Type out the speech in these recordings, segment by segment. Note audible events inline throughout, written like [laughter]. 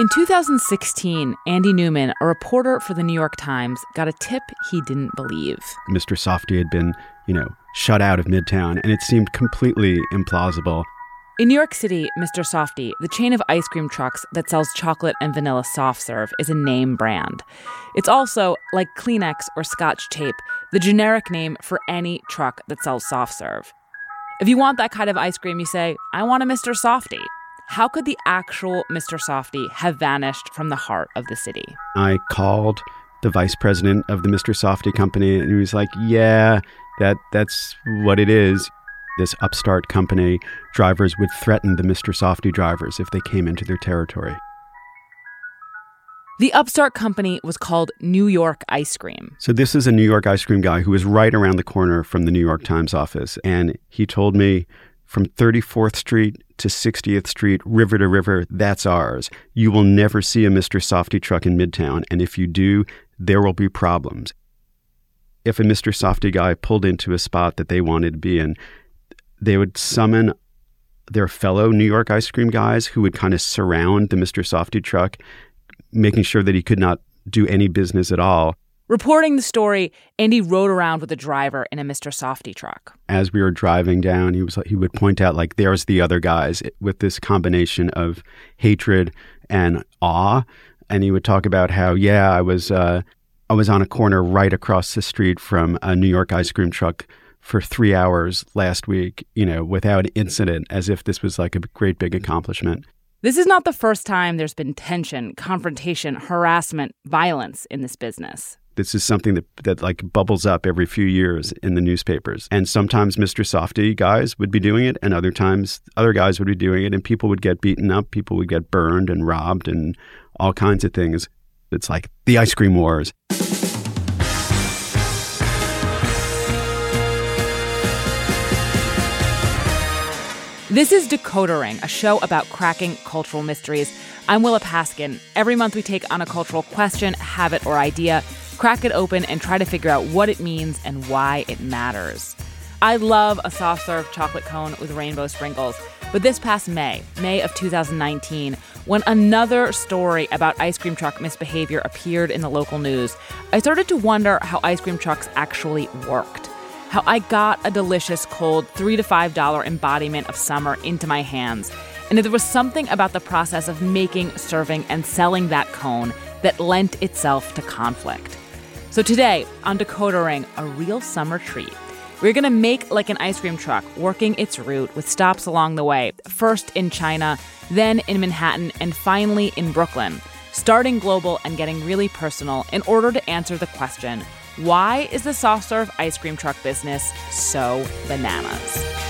In 2016, Andy Newman, a reporter for the New York Times, got a tip he didn't believe. Mr. Softee had been, you know, shut out of Midtown, and it seemed completely implausible. In New York City, Mr. Softee, the chain of ice cream trucks that sells chocolate and vanilla soft serve, is a name brand. It's also, like Kleenex or Scotch tape, the generic name for any truck that sells soft serve. If you want that kind of ice cream, you say, I want a Mr. Softee. How could the actual Mr. Softee have vanished from the heart of the city? I called the vice president of the Mr. Softee company, and he was like, "Yeah, that that's what it is." This upstart company drivers would threaten the Mr. Softee drivers if they came into their territory. The upstart company was called New York Ice Cream. So this is a New York ice cream guy who was right around the corner from the New York Times office, and he told me from 34th Street to 60th Street, river to river, that's ours. You will never see a Mr. Softee truck in Midtown, and if you do, there will be problems. If a Mr. Softee guy pulled into a spot that they wanted to be in, they would summon their fellow New York ice cream guys who would kind of surround the Mr. Softee truck, making sure that he could not do any business at all. Reporting the story, Andy rode around with a driver in a Mr. Softee truck. As we were driving down, he was he would point out like there's the other guys with this combination of hatred and awe, and he would talk about how yeah I was uh, I was on a corner right across the street from a New York ice cream truck for three hours last week, you know, without incident, as if this was like a great big accomplishment. This is not the first time there's been tension, confrontation, harassment, violence in this business. This is something that, that like bubbles up every few years in the newspapers. And sometimes Mr. Softee guys would be doing it, and other times other guys would be doing it, and people would get beaten up, people would get burned and robbed, and all kinds of things. It's like the ice cream wars. This is Decoder Ring, a show about cracking cultural mysteries. I'm Willa Paskin. Every month we take on a cultural question, habit, or idea crack it open, and try to figure out what it means and why it matters. I love a soft serve chocolate cone with rainbow sprinkles, but this past May, May of 2019, when another story about ice cream truck misbehavior appeared in the local news, I started to wonder how ice cream trucks actually worked. How I got a delicious, cold, 3 to $5 embodiment of summer into my hands, and if there was something about the process of making, serving, and selling that cone that lent itself to conflict. So today, on Decoder Ring, a real summer treat. We're gonna make like an ice cream truck, working its route with stops along the way, first in China, then in Manhattan, and finally in Brooklyn, starting global and getting really personal in order to answer the question why is the soft serve ice cream truck business so bananas?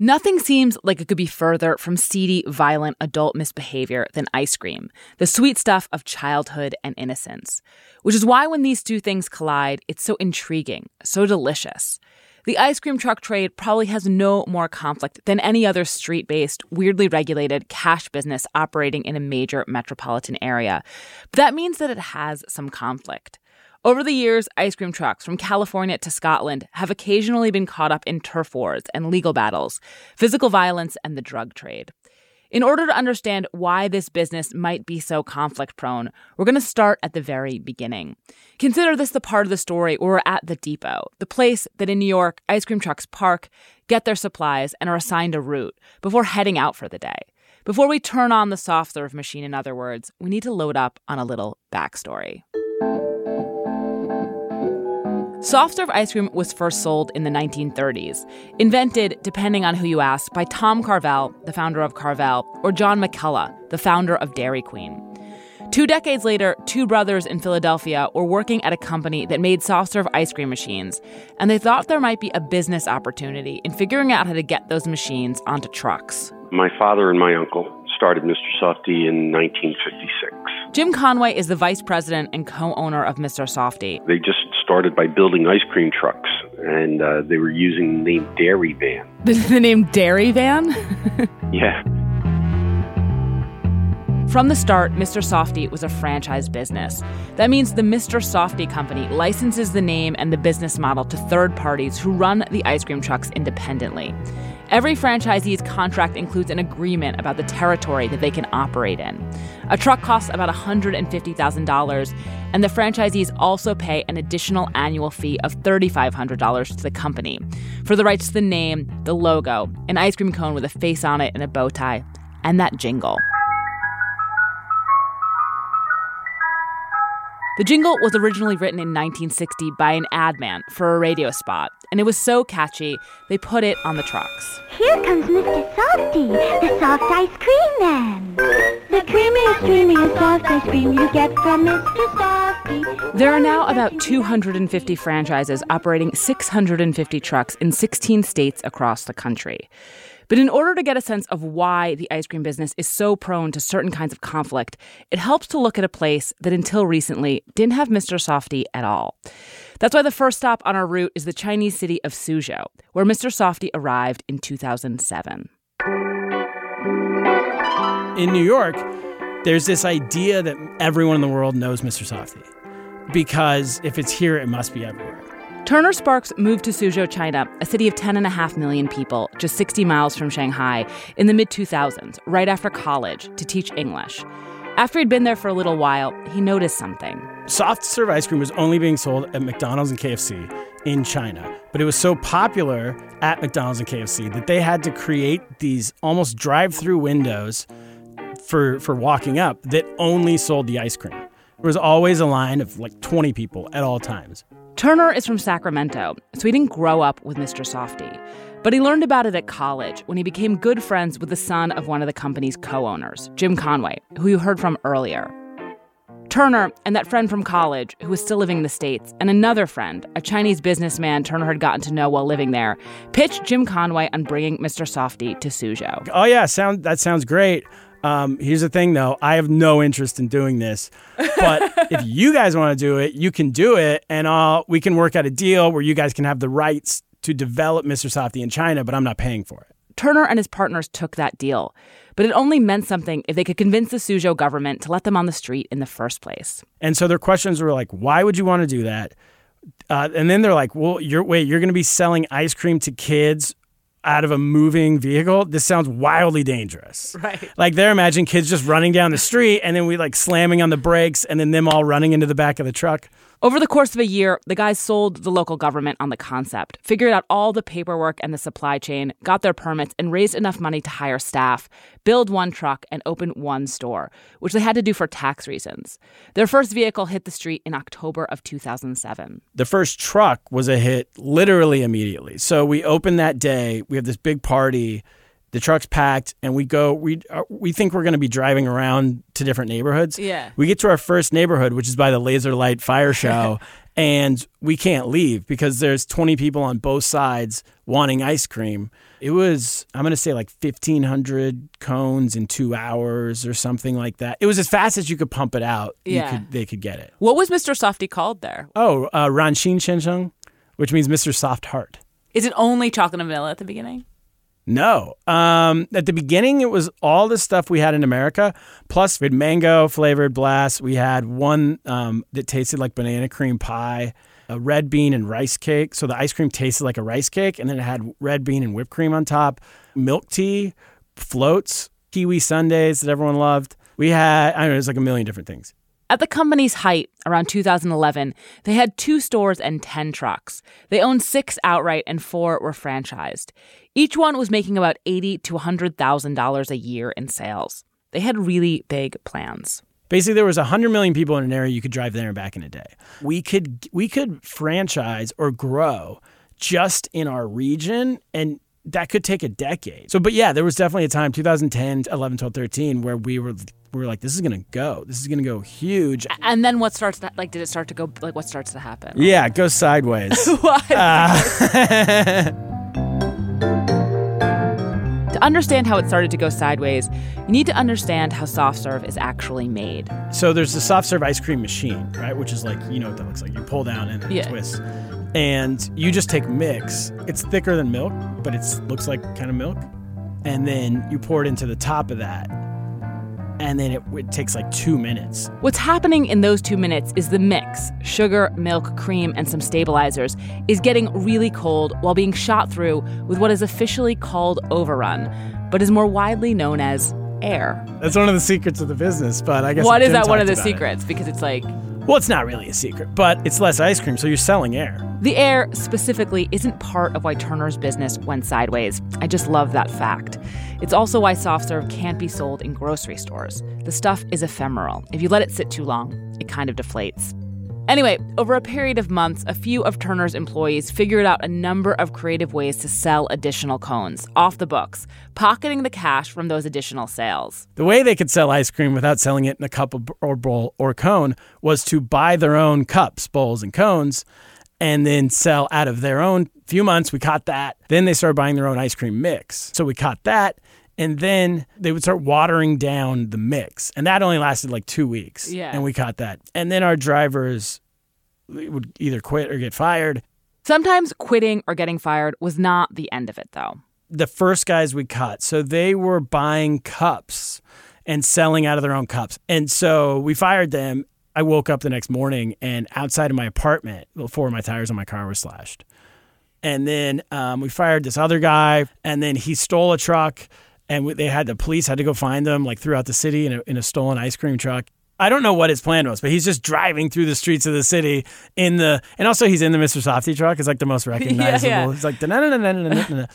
Nothing seems like it could be further from seedy, violent adult misbehavior than ice cream, the sweet stuff of childhood and innocence. Which is why when these two things collide, it's so intriguing, so delicious. The ice cream truck trade probably has no more conflict than any other street based, weirdly regulated cash business operating in a major metropolitan area. But that means that it has some conflict. Over the years, ice cream trucks from California to Scotland have occasionally been caught up in turf wars and legal battles, physical violence, and the drug trade. In order to understand why this business might be so conflict prone, we're going to start at the very beginning. Consider this the part of the story where we're at the depot, the place that in New York ice cream trucks park, get their supplies, and are assigned a route before heading out for the day. Before we turn on the soft serve machine, in other words, we need to load up on a little backstory. Soft serve ice cream was first sold in the 1930s, invented, depending on who you ask, by Tom Carvel, the founder of Carvel, or John McCullough, the founder of Dairy Queen. Two decades later, two brothers in Philadelphia were working at a company that made soft serve ice cream machines, and they thought there might be a business opportunity in figuring out how to get those machines onto trucks. My father and my uncle started Mr. Softee in 1956. Jim Conway is the vice president and co owner of Mr. Softee. They just started by building ice cream trucks, and uh, they were using the name Dairy Van. [laughs] The, the name Dairy Van? [laughs] yeah. From the start, Mr. Softee was a franchise business. That means the Mr. Softee company licenses the name and the business model to third parties who run the ice cream trucks independently. Every franchisee's contract includes an agreement about the territory that they can operate in. A truck costs about $150,000, and the franchisees also pay an additional annual fee of $3,500 to the company for the rights to the name, the logo, an ice cream cone with a face on it and a bow tie, and that jingle. The jingle was originally written in 1960 by an ad man for a radio spot, and it was so catchy, they put it on the trucks. Here comes Mr. Softee, the soft ice cream man. The creamiest, creamiest soft ice cream you get from Mr. Softee. There are now about 250 franchises operating 650 trucks in 16 states across the country. But in order to get a sense of why the ice cream business is so prone to certain kinds of conflict, it helps to look at a place that until recently didn't have Mr. Softee at all. That's why the first stop on our route is the Chinese city of Suzhou, where Mr. Softee arrived in 2007. In New York, there's this idea that everyone in the world knows Mr. Softee because if it's here, it must be everywhere. Turner Sparks moved to Suzhou, China, a city of 10.5 million people, just 60 miles from Shanghai, in the mid 2000s, right after college, to teach English. After he'd been there for a little while, he noticed something. Soft serve ice cream was only being sold at McDonald's and KFC in China, but it was so popular at McDonald's and KFC that they had to create these almost drive through windows for, for walking up that only sold the ice cream. There was always a line of like 20 people at all times. Turner is from Sacramento, so he didn't grow up with Mr. Softee. But he learned about it at college when he became good friends with the son of one of the company's co owners, Jim Conway, who you heard from earlier. Turner and that friend from college who was still living in the States, and another friend, a Chinese businessman Turner had gotten to know while living there, pitched Jim Conway on bringing Mr. Softee to Suzhou. Oh, yeah, sound, that sounds great. Um, here's the thing, though. I have no interest in doing this, but [laughs] if you guys want to do it, you can do it, and I'll, we can work out a deal where you guys can have the rights to develop Mr. Softee in China, but I'm not paying for it. Turner and his partners took that deal, but it only meant something if they could convince the Suzhou government to let them on the street in the first place. And so their questions were like, "Why would you want to do that?" Uh, and then they're like, "Well, you're wait, you're going to be selling ice cream to kids out of a moving vehicle, this sounds wildly dangerous. [laughs] Right. Like they're imagining kids just running down the street and then we like slamming on the brakes and then them all running into the back of the truck. Over the course of a year, the guys sold the local government on the concept, figured out all the paperwork and the supply chain, got their permits, and raised enough money to hire staff, build one truck, and open one store, which they had to do for tax reasons. Their first vehicle hit the street in October of 2007. The first truck was a hit literally immediately. So we opened that day, we have this big party the truck's packed and we go we uh, we think we're going to be driving around to different neighborhoods. Yeah. We get to our first neighborhood which is by the laser light fire [laughs] show and we can't leave because there's 20 people on both sides wanting ice cream. It was i'm going to say like 1500 cones in 2 hours or something like that. It was as fast as you could pump it out. Yeah. Could, they could get it. What was mr softee called there? Oh uh, ranxin chencheng which means mr soft heart. Is it only chocolate and vanilla at the beginning no. Um, at the beginning, it was all the stuff we had in America. Plus, we had mango flavored blast. We had one um, that tasted like banana cream pie, a red bean and rice cake. So the ice cream tasted like a rice cake, and then it had red bean and whipped cream on top. Milk tea, floats, kiwi sundaes that everyone loved. We had, I don't know, it was like a million different things. At the company's height, around 2011, they had two stores and 10 trucks. They owned six outright and four were franchised. Each one was making about 80 to $100,000 a year in sales. They had really big plans. Basically, there was 100 million people in an area you could drive there and back in a day. We could we could franchise or grow just in our region and that could take a decade. So but yeah, there was definitely a time 2010, 11, 12, 13 where we were we were like, this is gonna go. This is gonna go huge. And then what starts to like? Did it start to go like? What starts to happen? Yeah, it goes sideways. [laughs] What? to uh, [laughs] understand how it started to go sideways, you need to understand how soft serve is actually made. So there's the soft serve ice cream machine, right? Which is like, you know what that looks like. You pull down and then Yeah. twist. And you just take mix. It's thicker than milk, but it looks like kind of milk. And then you pour it into the top of that. And then it, it takes like two minutes. What's happening in those two minutes is the mix sugar, milk, cream, and some stabilizers is getting really cold while being shot through with what is officially called overrun, but is more widely known as air. That's one of the secrets of the business, but I guess What is that one of the about it. secrets? Because it's like Well, it's not really a secret, but it's less ice cream, so you're selling air. the air specifically isn't part of why Turner's business went sideways. I just love that fact. It's also why soft serve can't be sold in grocery stores. The stuff is ephemeral. If you let it sit too long, it kind of deflates. Anyway, over a period of months, a few of Turner's employees figured out a number of creative ways to sell additional cones off the books, pocketing the cash from those additional sales. The way they could sell ice cream without selling it in a cup or bowl or cone was to buy their own cups, bowls, and cones, and then sell out of their own. Few months, we caught that. Then they started buying their own ice cream mix. So we caught that, and then they would start watering down the mix, and that only lasted like two weeks. Yeah. and we caught that. And then our drivers would either quit or get fired. Sometimes quitting or getting fired was not the end of it, though. the first guys we caught. So they were buying cups and selling out of their own cups. And so we fired them. I woke up the next morning and outside of my apartment, four of my tires on my car were slashed. And then um, we fired this other guy, and then he stole a truck, and they had the police had to go find them like throughout the city in a, in a stolen ice cream truck. I don't know what his plan was, but he's just driving through the streets of the city in the, and also he's in the Mr. Softee truck. It's like the most [laughs] recognizable. yeah. It's like na na na na na na na.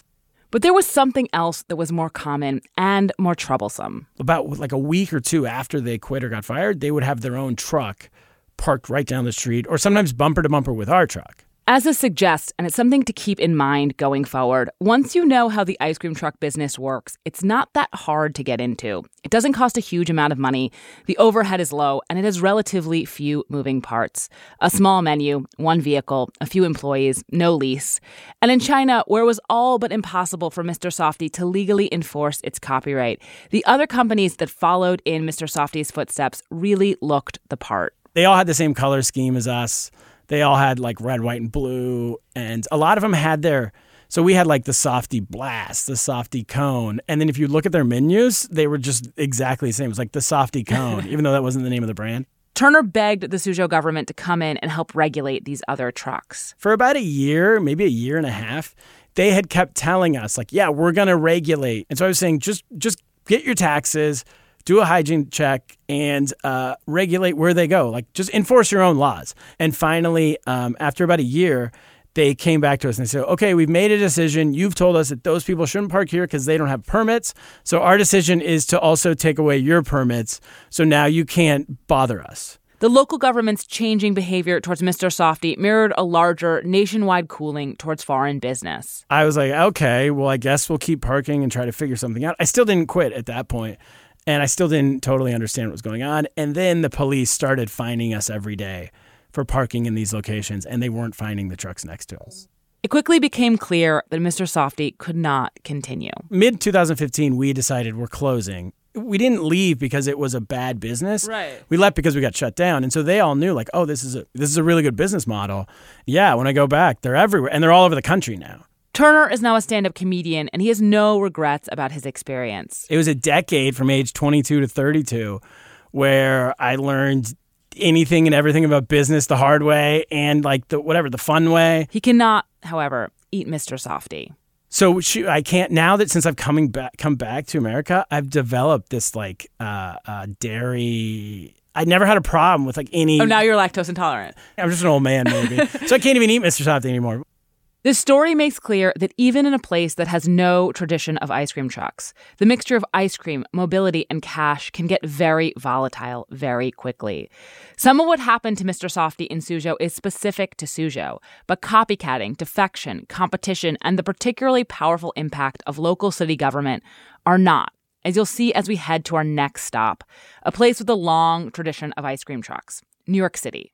But there was something else that was more common and more troublesome. about like a week or two after they quit or got fired, they would have their own truck parked right down the street or sometimes bumper to bumper with our truck. As this suggests, and it's something to keep in mind going forward, once you know how the ice cream truck business works, it's not that hard to get into. It doesn't cost a huge amount of money, the overhead is low, and it has relatively few moving parts. A small menu, one vehicle, a few employees, no lease. And in China, where it was all but impossible for Mr. Softee to legally enforce its copyright, the other companies that followed in Mr. Softee's footsteps really looked the part. They all had the same color scheme as us. They all had like red, white, and blue. And a lot of them had their. So we had like the softy blast, the softy cone. And then if you look at their menus, they were just exactly the same. It was like the softy cone, [laughs] even though that wasn't the name of the brand. Turner begged the Suzhou government to come in and help regulate these other trucks. for about a year, maybe a year and a half, they had kept telling us like, "Yeah, we're going to regulate." And so I was saying, just just get your taxes, do a hygiene check, and uh, regulate where they go. Like, just enforce your own laws. And finally, um, after about a year. They came back to us and they said, okay, we've made a decision. You've told us that those people shouldn't park here because they don't have permits. So our decision is to also take away your permits. So now you can't bother us. The local government's changing behavior towards Mr. Softee mirrored a larger nationwide cooling towards foreign business. I was like, okay, well, I guess we'll keep parking and try to figure something out. I still didn't quit at that point, and I still didn't totally understand what was going on. And then the police started finding us every day for parking in these locations, and they weren't finding the trucks next to us. It quickly became clear that Mr. Softee could not continue. Mid 2015, we decided we're closing. We didn't leave because it was a bad business. Right. We left because we got shut down, and so they all knew, like, oh, this is a this is a really good business model. Yeah, when I go back, they're everywhere, and they're all over the country now. Turner is now a stand up comedian and he has no regrets about his experience. It was a decade from age 22 to 32 where I learned anything and everything about business the hard way and like the whatever the fun way. He cannot, however, eat Mr. Softee. So I can't now that since I've coming back come back to America, I've developed this like uh, uh, dairy. I never had a problem with like any. Oh, now you're lactose intolerant. I'm just an old man, maybe. [laughs] so I can't even eat Mr. Softee anymore. This story makes clear that even in a place that has no tradition of ice cream trucks, the mixture of ice cream, mobility, and cash can get very volatile very quickly. Some of what happened to Mr. Softee in Suzhou is specific to Suzhou, but copycatting, defection, competition, and the particularly powerful impact of local city government are not. as you'll see as we head to our next stop, a place with a long tradition of ice cream trucks New York City.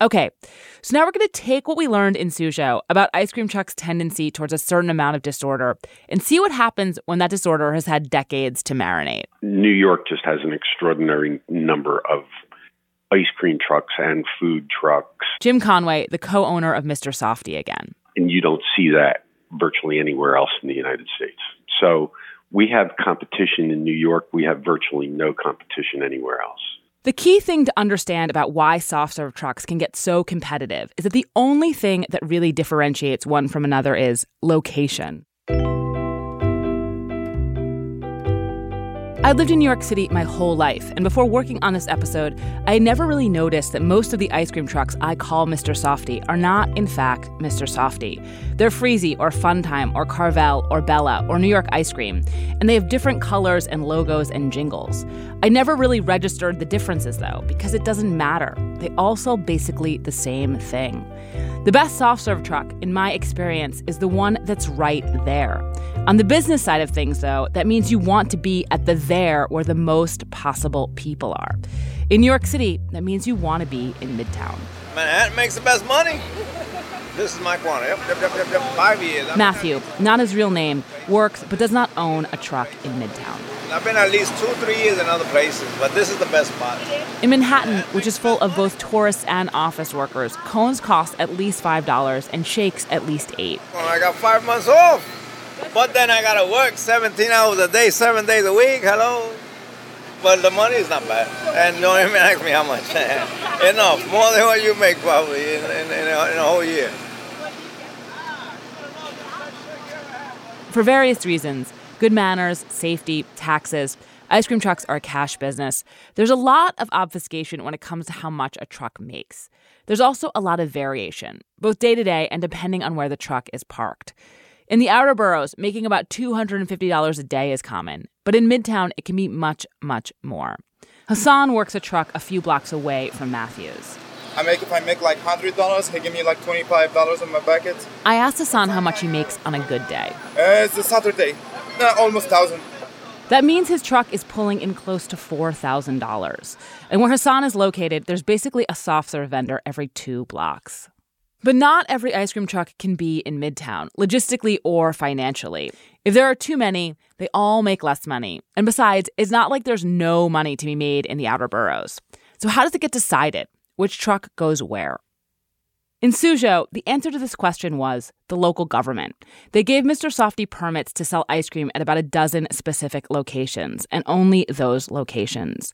Okay, so now we're going to take what we learned in Suzhou about ice cream trucks' tendency towards a certain amount of disorder and see what happens when that disorder has had decades to marinate. New York just has an extraordinary number of ice cream trucks and food trucks. Jim Conway, the co owner of Mr. Softee again. And you don't see that virtually anywhere else in the United States. So we have competition in New York. We have virtually no competition anywhere else. The key thing to understand about why soft serve trucks can get so competitive is that the only thing that really differentiates one from another is location. I lived in New York City my whole life, and before working on this episode, I never really noticed that most of the ice cream trucks I call Mr. Softee are not, in fact, Mr. Softee. They're Freezy or Funtime or Carvel or Bella or New York Ice Cream, and they have different colors and logos and jingles. I never really registered the differences though, because it doesn't matter. They all sell basically the same thing. The best soft serve truck, in my experience, is the one that's right there. On the business side of things, though, that means you want to be at the there where the most possible people are. In New York City, that means you want to be in Midtown. Manhattan makes the best money. This is my quantity. Yep, yep, yep, yep, yep. Five years. Matthew, not his real name, works but does not own a truck in Midtown. I've been at least two, three years in other places, but this is the best spot. In Manhattan, which is full of both tourists and office workers, cones cost at least $5 and shakes at least 8 Well, I got five months off. But then I gotta work 17 hours a day, seven days a week. Hello. But the money is not bad. And don't even ask me how much. [laughs] Enough. More than what you make probably in, in, in, a, in a whole year. For various reasons good manners, safety, taxes ice cream trucks are a cash business. There's a lot of obfuscation when it comes to how much a truck makes. There's also a lot of variation, both day to day and depending on where the truck is parked. In the outer boroughs, making about $250 a day is common, but in Midtown, it can be much, much more. Hassan works a truck a few blocks away from Matthews. I make if I make like hundred dollars, he give me like twenty five dollars in my bucket. I asked Hassan how much he makes on a good day. Uh, it's a Saturday, uh, almost thousand. That means his truck is pulling in close to $4,000. And where Hassan is located, there's basically a soft serve vendor every two blocks. But not every ice cream truck can be in Midtown, logistically or financially. If there are too many, they all make less money. And besides, it's not like there's no money to be made in the outer boroughs. So, how does it get decided? Which truck goes where? In Suzhou, the answer to this question was the local government. They gave Mr. Softee permits to sell ice cream at about a dozen specific locations, and only those locations.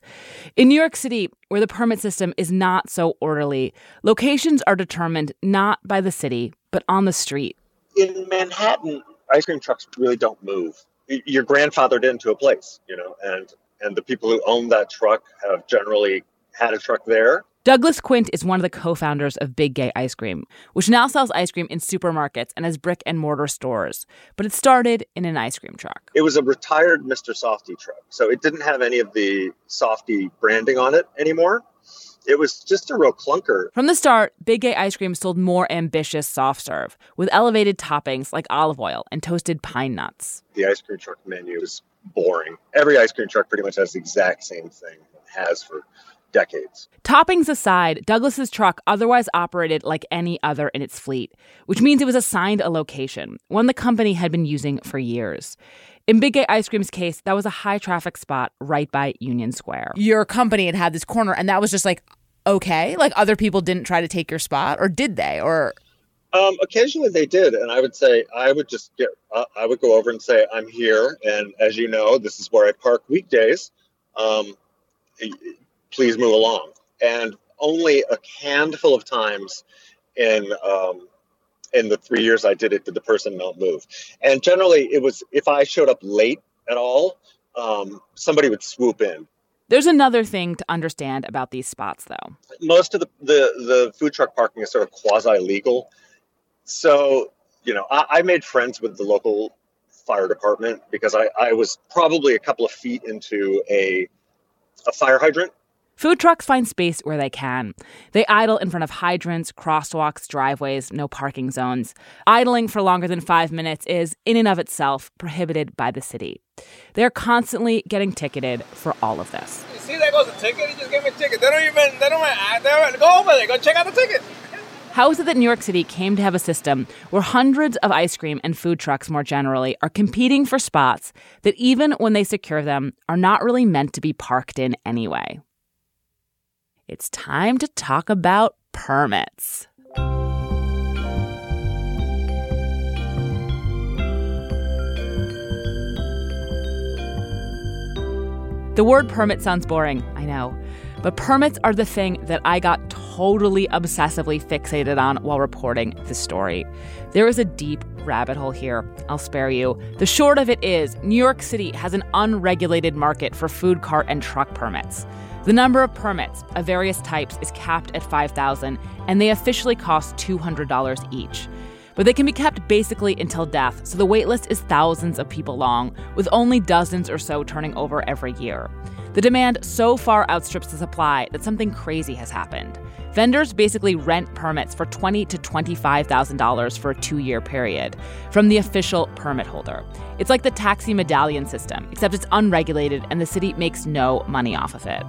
In New York City, where the permit system is not so orderly, locations are determined not by the city, but on the street. in Manhattan, ice cream trucks really don't move. You're grandfathered into a place, you know, and and the people who own that truck have generally had a truck there. Douglas Quint is one of the co founders of Big Gay Ice Cream, which now sells ice cream in supermarkets and has brick and mortar stores. But it started in an ice cream truck. It was a retired Mr. Softee truck, so it didn't have any of the Softy branding on it anymore. It was just a real clunker. From the start, Big Gay Ice Cream sold more ambitious soft serve with elevated toppings like olive oil and toasted pine nuts. The ice cream truck menu is boring. Every ice cream truck pretty much has the exact same thing, it has for decades. Toppings aside, Douglas's truck otherwise operated like any other in its fleet, which means it was assigned a location, one the company had been using for years. In Big Gay Ice Cream's case, that was a high traffic spot right by Union Square. Your company had had this corner, and that was just like, okay? Like other people didn't try to take your spot, or did they? Or Um, occasionally they did, and I would say I would just get. Uh, I would go over and say, "I'm here," and as you know, this is where I park weekdays. Um, y- please move along. And only a handful of times in um, in the three years I did it, did the person not move? And generally, it was if I showed up late at all, um, somebody would swoop in. There's another thing to understand about these spots, though. Most of the the, the food truck parking is sort of quasi legal, so you know I, I made friends with the local fire department because I, I was probably a couple of feet into a a fire hydrant Food trucks find space where they can. They idle in front of hydrants, crosswalks, driveways, no parking zones. Idling for longer than five minutes is, in and of itself, prohibited by the city. They're constantly getting ticketed for all of this. You see, there goes a ticket. He just gave me a ticket. They don't even, they don't even, they don't, go over there, go check out the ticket. How is it that New York City came to have a system where hundreds of ice cream and food trucks more generally are competing for spots that, even when they secure them, are not really meant to be parked in anyway? It's time to talk about permits. The word permit sounds boring, I know, but permits are the thing that I got totally obsessively fixated on while reporting this story. There is a deep rabbit hole here. I'll spare you. The short of it is New York City has an unregulated market for food cart and truck permits. The number of permits of various types is capped at 5,000 and they officially cost $200 each. But they can be kept basically until death, so the waitlist is thousands of people long, with only dozens or so turning over every year. The demand so far outstrips the supply that something crazy has happened. Vendors basically rent permits for twenty to twenty-five thousand dollars for a two-year period from the official permit holder. It's like the taxi medallion system, except it's unregulated and the city makes no money off of it.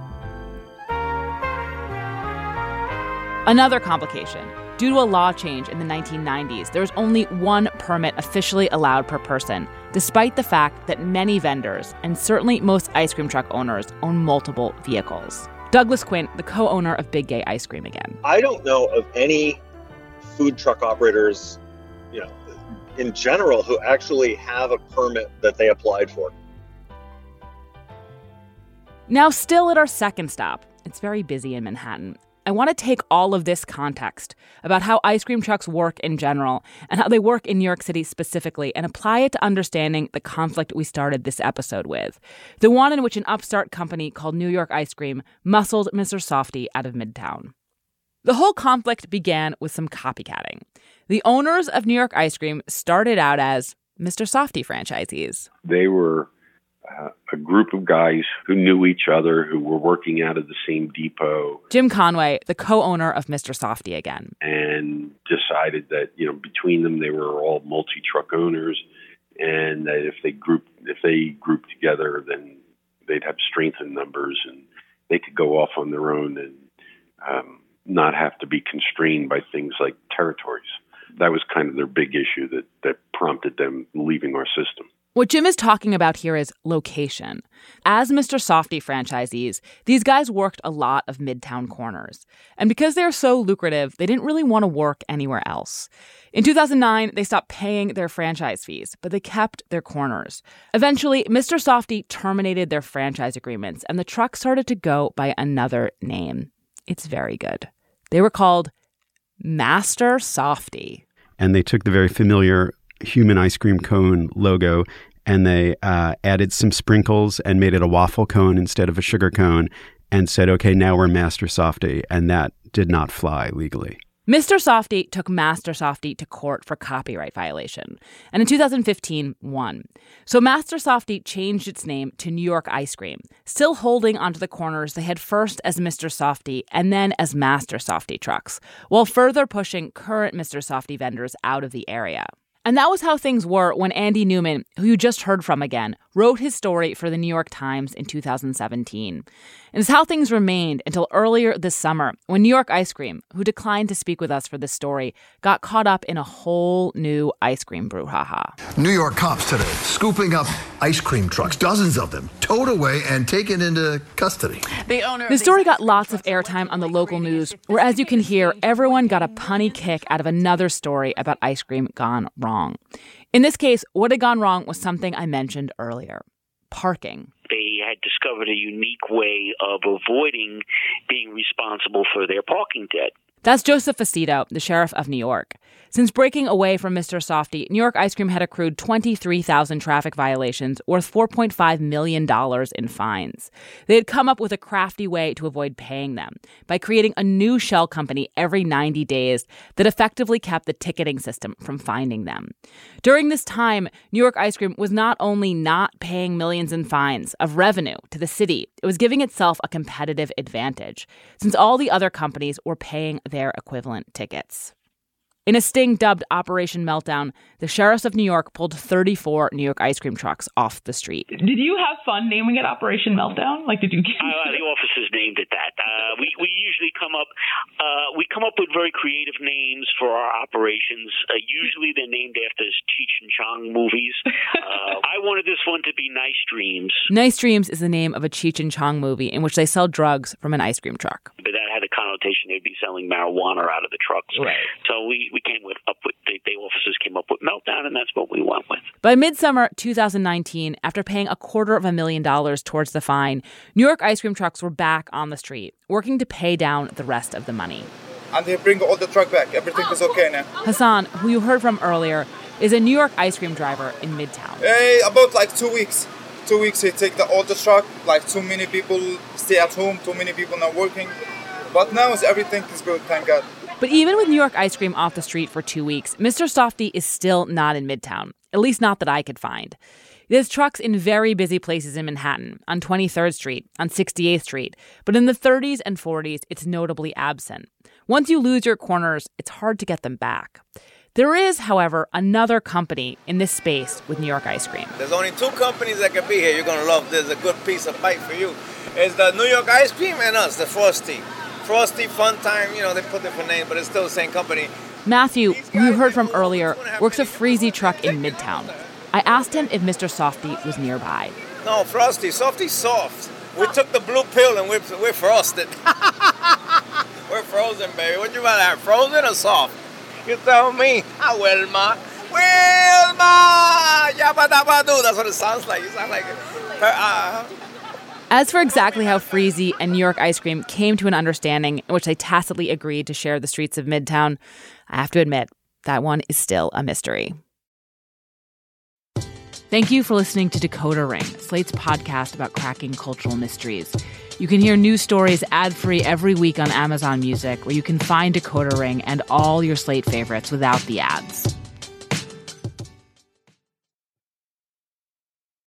Another complication due to a law change in the 1990s, there's only one permit officially allowed per person, despite the fact that many vendors, and certainly most ice cream truck owners, own multiple vehicles. Douglas Quint, the co owner of Big Gay Ice Cream again. I don't know of any food truck operators, you know, in general who actually have a permit that they applied for. Now, still at our second stop, it's very busy in Manhattan. I want to take all of this context about how ice cream trucks work in general and how they work in New York City specifically and apply it to understanding the conflict we started this episode with the one in which an upstart company called New York Ice Cream muscled Mr. Softee out of Midtown. The whole conflict began with some copycatting. The owners of New York Ice Cream started out as Mr. Softee franchisees. They were a group of guys who knew each other, who were working out of the same depot. Jim Conway, the co-owner of Mr. Softee again, and decided that you know between them they were all multi-truck owners, and that if they grouped if they grouped together, then they'd have strength in numbers and they could go off on their own and um, not have to be constrained by things like territories. That was kind of their big issue that that prompted them leaving our system. What Jim is talking about here is location. As Mr. Softee franchisees, these guys worked a lot of midtown corners. And because they're so lucrative, they didn't really want to work anywhere else. In 2009, they stopped paying their franchise fees, but they kept their corners. Eventually, Mr. Softee terminated their franchise agreements, and the truck started to go by another name. It's very good. They were called Master Softy. And they took the very familiar human ice cream cone logo and they uh, added some sprinkles and made it a waffle cone instead of a sugar cone and said, okay, now we're Master Softy. And that did not fly legally. Mr. Softee took Master Softy to court for copyright violation, and in 2015 won. So Master Softy changed its name to New York Ice Cream, still holding onto the corners they had first as Mr. Softee and then as Master Softy trucks, while further pushing current Mr. Softee vendors out of the area. And that was how things were when Andy Newman, who you just heard from again, wrote his story for the New York Times in 2017. And it's how things remained until earlier this summer when New York Ice Cream, who declined to speak with us for this story, got caught up in a whole new ice cream brouhaha. New York cops today scooping up ice cream trucks, dozens of them, towed away and taken into custody. The owner the story got lots of airtime on the local news, where as you can hear, everyone got a punny kick out of another story about ice cream gone wrong. In this case, what had gone wrong was something I mentioned earlier parking. They had discovered a unique way of avoiding being responsible for their parking debt. That's Joseph Fucito, the sheriff of New York. Since breaking away from Mr. Softee, New York Ice Cream had accrued 23,000 traffic violations worth $4.5 million in fines. They had come up with a crafty way to avoid paying them by creating a new shell company every 90 days that effectively kept the ticketing system from finding them. During this time, New York Ice Cream was not only not paying millions in fines of revenue to the city, it was giving itself a competitive advantage, since all the other companies were paying their equivalent tickets. In a sting dubbed Operation Meltdown, the sheriffs of New York pulled 34 New York ice cream trucks off the street. Did you have fun naming it Operation Meltdown? Like, did you? uh, the officers named it that. Uh, we we usually come up uh, we come up with very creative names for our operations. Uh, usually they're named after Cheech and Chong movies. Uh, I wanted this one to be Nice Dreams. Nice Dreams is the name of a Cheech and Chong movie in which they sell drugs from an ice cream truck. But that had a connotation they'd be selling marijuana out of the trucks. Right. So we, we came with up with the, the officers came up with Meltdown, and that's what we went with. By midsummer 2019, after paying a quarter of a million dollars towards the fine, New York ice cream trucks were back on the street, working to pay down the rest of the money. And they bring all the truck back. Everything is okay now. Hassan, who you heard from earlier, is a New York ice cream driver in Midtown. Hey, about like two weeks. Two weeks he take the all the truck. Like too many people stay at home. Too many people not working. But now is everything is good. Thank God. But even with New York ice cream off the street for two weeks, Mr. Softee is still not in Midtown, at least not that I could find. There's trucks in very busy places in Manhattan, on 23rd Street, on 68th Street, but in the 30s and 40s, it's notably absent. Once you lose your corners, it's hard to get them back. There is, however, another company in this space with New York ice cream. There's only two companies that can be here. You're gonna love. There's a good piece of bite for you. It's the New York Ice Cream and us, the Frosty. Frosty Fun Time. You know they put different names, but it's still the same company. Matthew, who you heard from earlier, works a freezy truck in Midtown. I asked him if Mr. Softee was nearby. No, Frosty. Softy's soft. We took the blue pill and we're, we're frosted. [laughs] we're frozen, baby. What you rather have, frozen or soft? You tell me. Ah, Wilma. Wilma! Yabba dabba doo. That's what it sounds like. You sound like her. Uh, As for exactly how Freezy and New York Ice Cream came to an understanding in which they tacitly agreed to share the streets of Midtown, I have to admit, that one is still a mystery. Thank you for listening to Decoder Ring, Slate's podcast about cracking cultural mysteries. You can hear new stories ad free every week on Amazon Music, where you can find Decoder Ring and all your Slate favorites without the ads.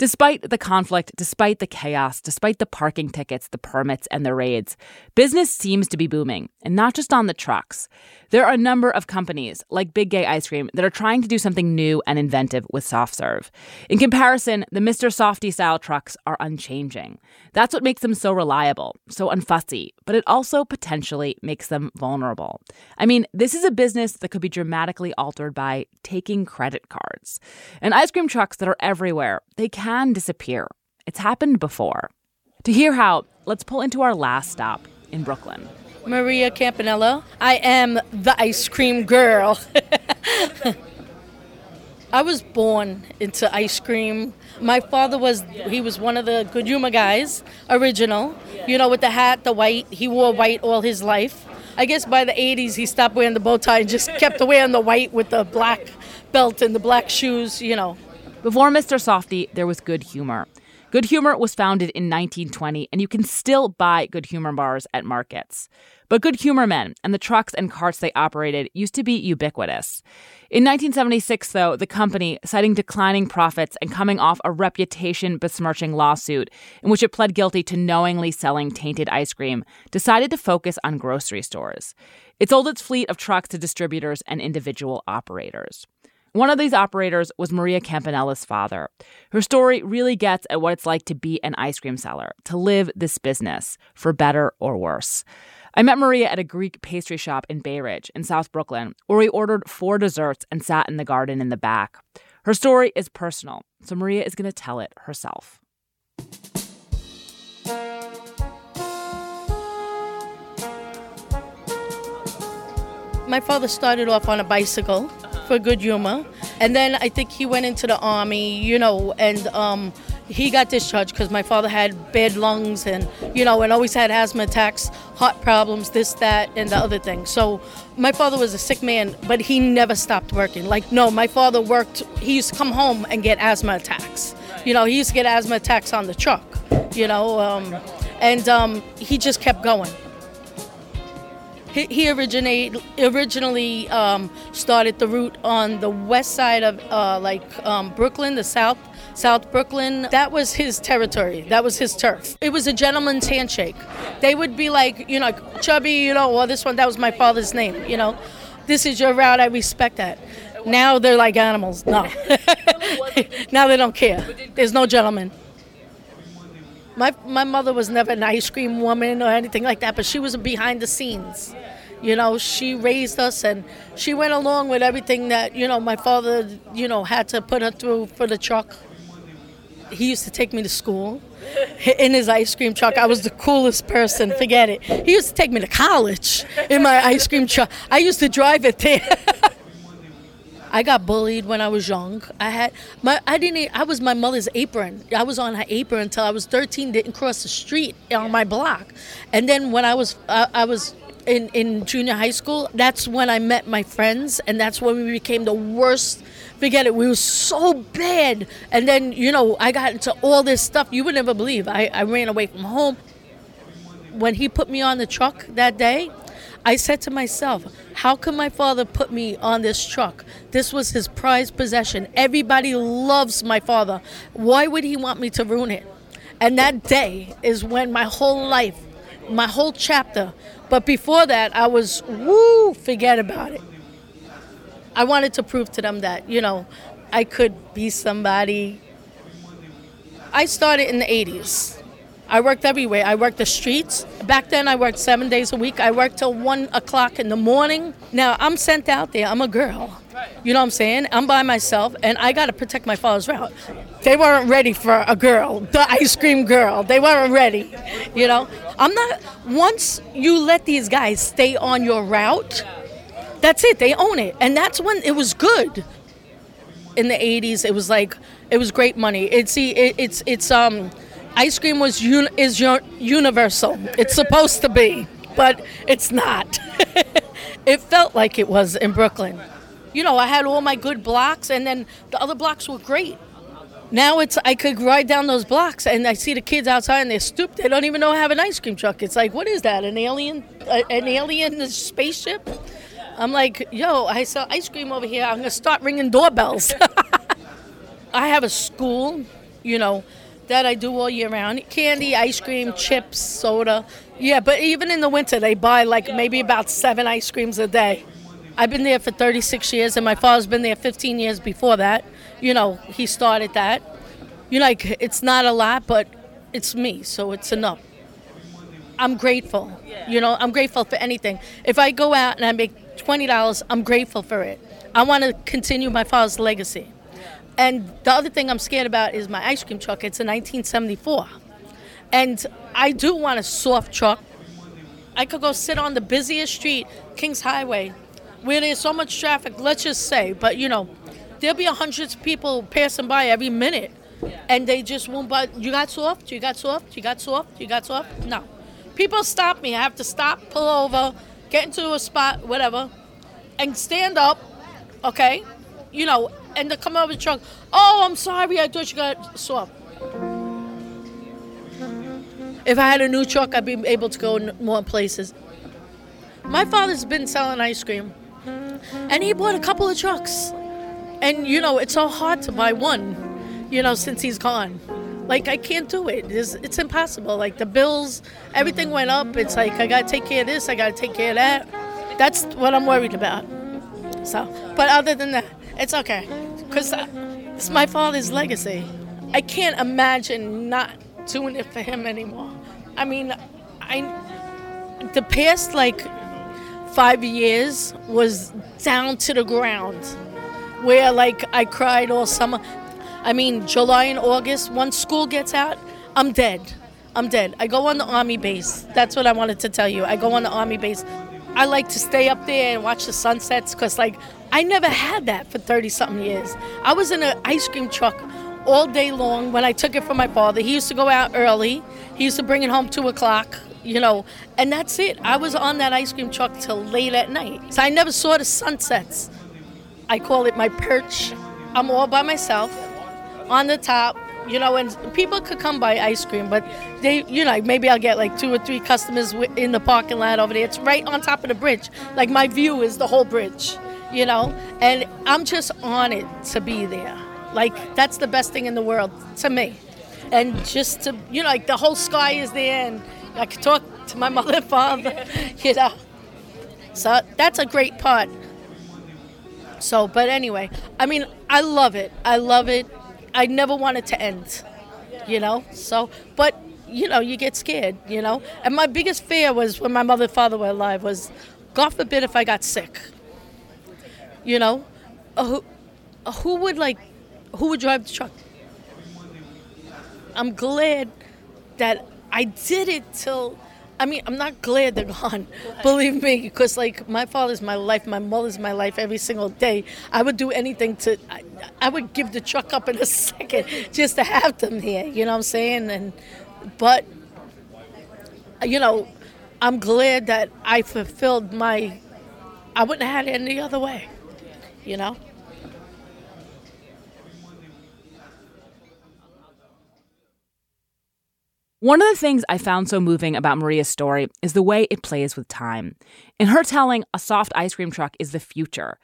Despite the conflict, despite the chaos, despite the parking tickets, the permits, and the raids, business seems to be booming, and not just on the trucks. There are a number of companies, like Big Gay Ice Cream, that are trying to do something new and inventive with soft serve. In comparison, the Mr. Softee style trucks are unchanging. That's what makes them so reliable, so unfussy, but it also potentially makes them vulnerable. I mean, this is a business that could be dramatically altered by taking credit cards. And ice cream trucks that are everywhere, they can disappear. It's happened before. To hear how, let's pull into our last stop in Brooklyn. Maria Campanello. I am the ice cream girl. [laughs] I was born into ice cream. My father was he was one of the Good Humor guys, original. You know, with the hat, the white. He wore white all his life. I guess by the 80s he stopped wearing the bow tie and just kept wearing the white with the black belt and the black shoes, you know. Before Mr. Softee, there was good humor. Good Humor was founded in 1920, and you can still buy Good Humor bars at markets. But Good Humor men and the trucks and carts they operated used to be ubiquitous. In 1976, though, the company, citing declining profits and coming off a reputation besmirching lawsuit in which it pled guilty to knowingly selling tainted ice cream, decided to focus on grocery stores. It sold its fleet of trucks to distributors and individual operators. One of these operators was Maria Campanella's father. Her story really gets at what it's like to be an ice cream seller, to live this business, for better or worse. I met Maria at a Greek pastry shop in Bay Ridge in South Brooklyn, where we ordered four desserts and sat in the garden in the back. Her story is personal, so Maria is going to tell it herself. My father started off on a bicycle for good humor. And then I think he went into the army, you know, and um, he got discharged because my father had bad lungs and, you know, and always had asthma attacks, heart problems, this, that, and the other thing. So my father was a sick man, but he never stopped working. Like, no, my father worked, he used to come home and get asthma attacks. You know, he used to get asthma attacks on the truck, you know, um, and um, he just kept going. He, he originate, originally um, started the route on the west side of uh, like um, Brooklyn, the south South Brooklyn. That was his territory. That was his turf. It was a gentleman's handshake. They would be like, you know, chubby, you know, well, this one, that was my father's name, you know. This is your route. I respect that. Now they're like animals. No. [laughs] now they don't care. There's no gentleman. My, my mother was never an ice cream woman or anything like that, but she was behind the scenes. You know, she raised us and she went along with everything that, you know, my father, you know, had to put her through for the truck. He used to take me to school [laughs] in his ice cream truck. I was the coolest person, forget it. He used to take me to college in my ice cream truck. I used to drive it there. [laughs] I got bullied when I was young. I had my I didn't I was my mother's apron. I was on her apron until I was 13. Didn't cross the street on my block, and then when I was uh, I was in in junior high school. That's when I met my friends, and that's when we became the worst. Forget it. We were so bad, and then you know I got into all this stuff you would never believe. I I ran away from home. When he put me on the truck that day, I said to myself, how can my father put me on this truck? This was his prized possession. Everybody loves my father. Why would he want me to ruin it? And that day is when my whole life, my whole chapter, but before that, I was, woo, forget about it. I wanted to prove to them that, you know, I could be somebody. I started in the 80s. I worked everywhere. I worked the streets. Back then, I worked seven days a week. I worked till one o'clock in the morning. Now, I'm sent out there. I'm a girl. You know what I'm saying? I'm by myself, and I got to protect my father's route. They weren't ready for a girl, the ice cream girl. They weren't ready. You know, I'm not. Once you let these guys stay on your route, that's it. They own it, and that's when it was good. In the '80s, it was like it was great money. It's it's it's um ice cream was un- is un- universal. It's supposed to be, but it's not. [laughs] it felt like it was in Brooklyn. You know, I had all my good blocks, and then the other blocks were great. Now it's I could ride down those blocks, and I see the kids outside, and they're stupid. They don't even know I have an ice cream truck. It's like, what is that? An alien? An alien spaceship? I'm like, yo, I sell ice cream over here. I'm gonna start ringing doorbells. [laughs] I have a school, you know, that I do all year round. Candy, ice cream, chips, soda. Yeah, but even in the winter, they buy like maybe about seven ice creams a day. I've been there for 36 years, and my father's been there 15 years before that. You know, he started that. You know, like, it's not a lot, but it's me, so it's enough. I'm grateful. You know, I'm grateful for anything. If I go out and I make $20, I'm grateful for it. I want to continue my father's legacy. And the other thing I'm scared about is my ice cream truck. It's a 1974. And I do want a soft truck. I could go sit on the busiest street, Kings Highway, where there's so much traffic, let's just say, but you know, there'll be hundreds of people passing by every minute. And they just won't buy. You got soft? You got soft? You got soft? You got soft? No. People stop me. I have to stop, pull over, get into a spot, whatever, and stand up, okay? You know, and to come over the truck. Oh, I'm sorry. I thought you got soft. If I had a new truck, I'd be able to go more places. My father's been selling ice cream, and he bought a couple of trucks. And you know, it's so hard to buy one, you know, since he's gone. Like I can't do it. It's, it's impossible. Like the bills, everything went up. It's like I gotta take care of this. I gotta take care of that. That's what I'm worried about. So, but other than that, it's okay. Cause it's my father's legacy. I can't imagine not doing it for him anymore. I mean, I the past like five years was down to the ground where like I cried all summer. I mean, July and August, once school gets out, I'm dead. I'm dead. I go on the army base. That's what I wanted to tell you. I go on the army base. I like to stay up there and watch the sunsets because, like, I never had that for 30 something years. I was in an ice cream truck all day long when I took it from my father. He used to go out early, he used to bring it home 2 o'clock, you know, and that's it. I was on that ice cream truck till late at night. So I never saw the sunsets. I call it my perch. I'm all by myself on the top, you know, and people could come buy ice cream, but they, you know, maybe I'll get like two or three customers in the parking lot over there. It's right on top of the bridge. Like my view is the whole bridge, you know, and I'm just honored to be there. Like that's the best thing in the world to me. And just to, you know, like the whole sky is there and I could talk to my [laughs] mother and father, [laughs] you know. So that's a great part. So, but anyway, I mean, I love it. I love it. I never want it to end, you know? So, but, you know, you get scared, you know? And my biggest fear was when my mother and father were alive was, God forbid if I got sick, you know? Uh, who, uh, who would, like, who would drive the truck? I'm glad that I did it till. I mean, I'm not glad they're gone. Believe me, because like my father's my life, my mother's my life every single day. I would do anything to. I, I would give the truck up in a [laughs] second just to have them here. You know what I'm saying? And but you know, I'm glad that I fulfilled my. I wouldn't have had it any other way. You know. One of the things I found so moving about Maria's story is the way it plays with time. In her telling, a soft ice cream truck is the future.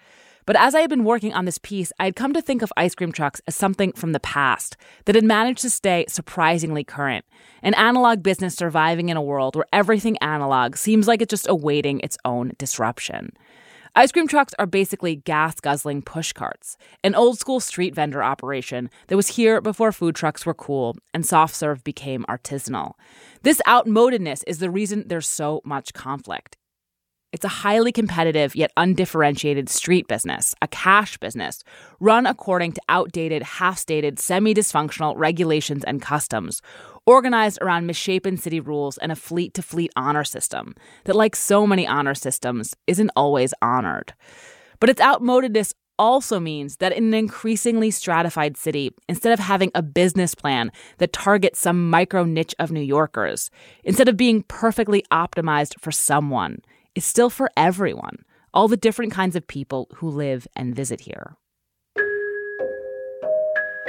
But as I had been working on this piece, I had come to think of ice cream trucks as something from the past that had managed to stay surprisingly current. An analog business surviving in a world where everything analog seems like it's just awaiting its own disruption. Ice cream trucks are basically gas guzzling push carts, an old school street vendor operation that was here before food trucks were cool and soft serve became artisanal. This outmodedness is the reason there's so much conflict. It's a highly competitive yet undifferentiated street business, a cash business, run according to outdated, half stated, semi dysfunctional regulations and customs, organized around misshapen city rules and a fleet to fleet honor system that, like so many honor systems, isn't always honored. But its outmodedness also means that in an increasingly stratified city, instead of having a business plan that targets some micro niche of New Yorkers, instead of being perfectly optimized for someone, it's still for everyone, all the different kinds of people who live and visit here.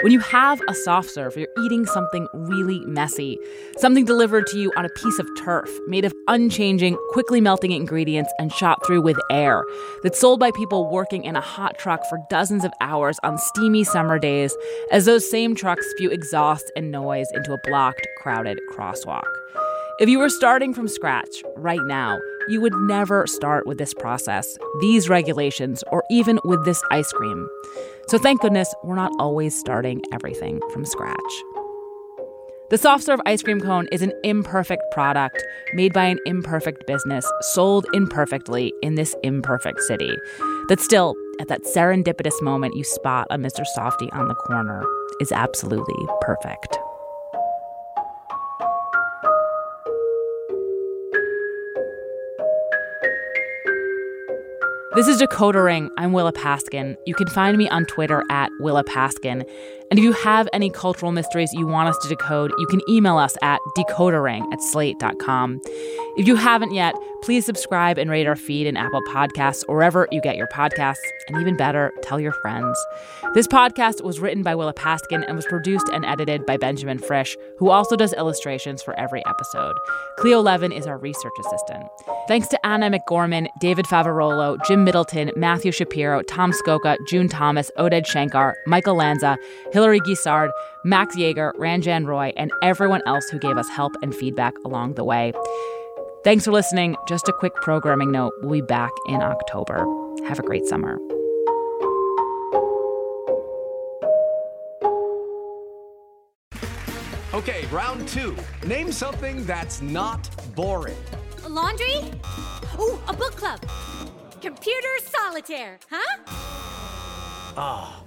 When you have a soft serve, you're eating something really messy, something delivered to you on a piece of turf made of unchanging, quickly melting ingredients and shot through with air, that's sold by people working in a hot truck for dozens of hours on steamy summer days as those same trucks spew exhaust and noise into a blocked, crowded crosswalk. If you were starting from scratch right now, you would never start with this process, these regulations, or even with this ice cream. So thank goodness we're not always starting everything from scratch. The soft serve ice cream cone is an imperfect product made by an imperfect business, sold imperfectly in this imperfect city. That still, at that serendipitous moment you spot a Mr. Softee on the corner, is absolutely perfect. This is Decoder Ring. I'm Willa Paskin. You can find me on Twitter at Willa Paskin. And if you have any cultural mysteries you want us to decode, you can email us at decoderring at slate.com. If you haven't yet, please subscribe and rate our feed in Apple Podcasts or wherever you get your podcasts. And even better, tell your friends. This podcast was written by Willa Paskin and was produced and edited by Benjamin Frisch, who also does illustrations for every episode. Cleo Levin is our research assistant. Thanks to Anna McGorman, David Favarolo, Jim Middleton, Matthew Shapiro, Tom Scocca, June Thomas, Oded Shankar, Michael Lanza, Hilary Guissard, Max Yeager, Ranjan Roy, and everyone else who gave us help and feedback along the way. Thanks for listening. Just a quick programming note we'll be back in October. Have a great summer. Okay, round two. Name something that's not boring. A laundry? Ooh, a book club. Computer solitaire, huh? Ah, oh,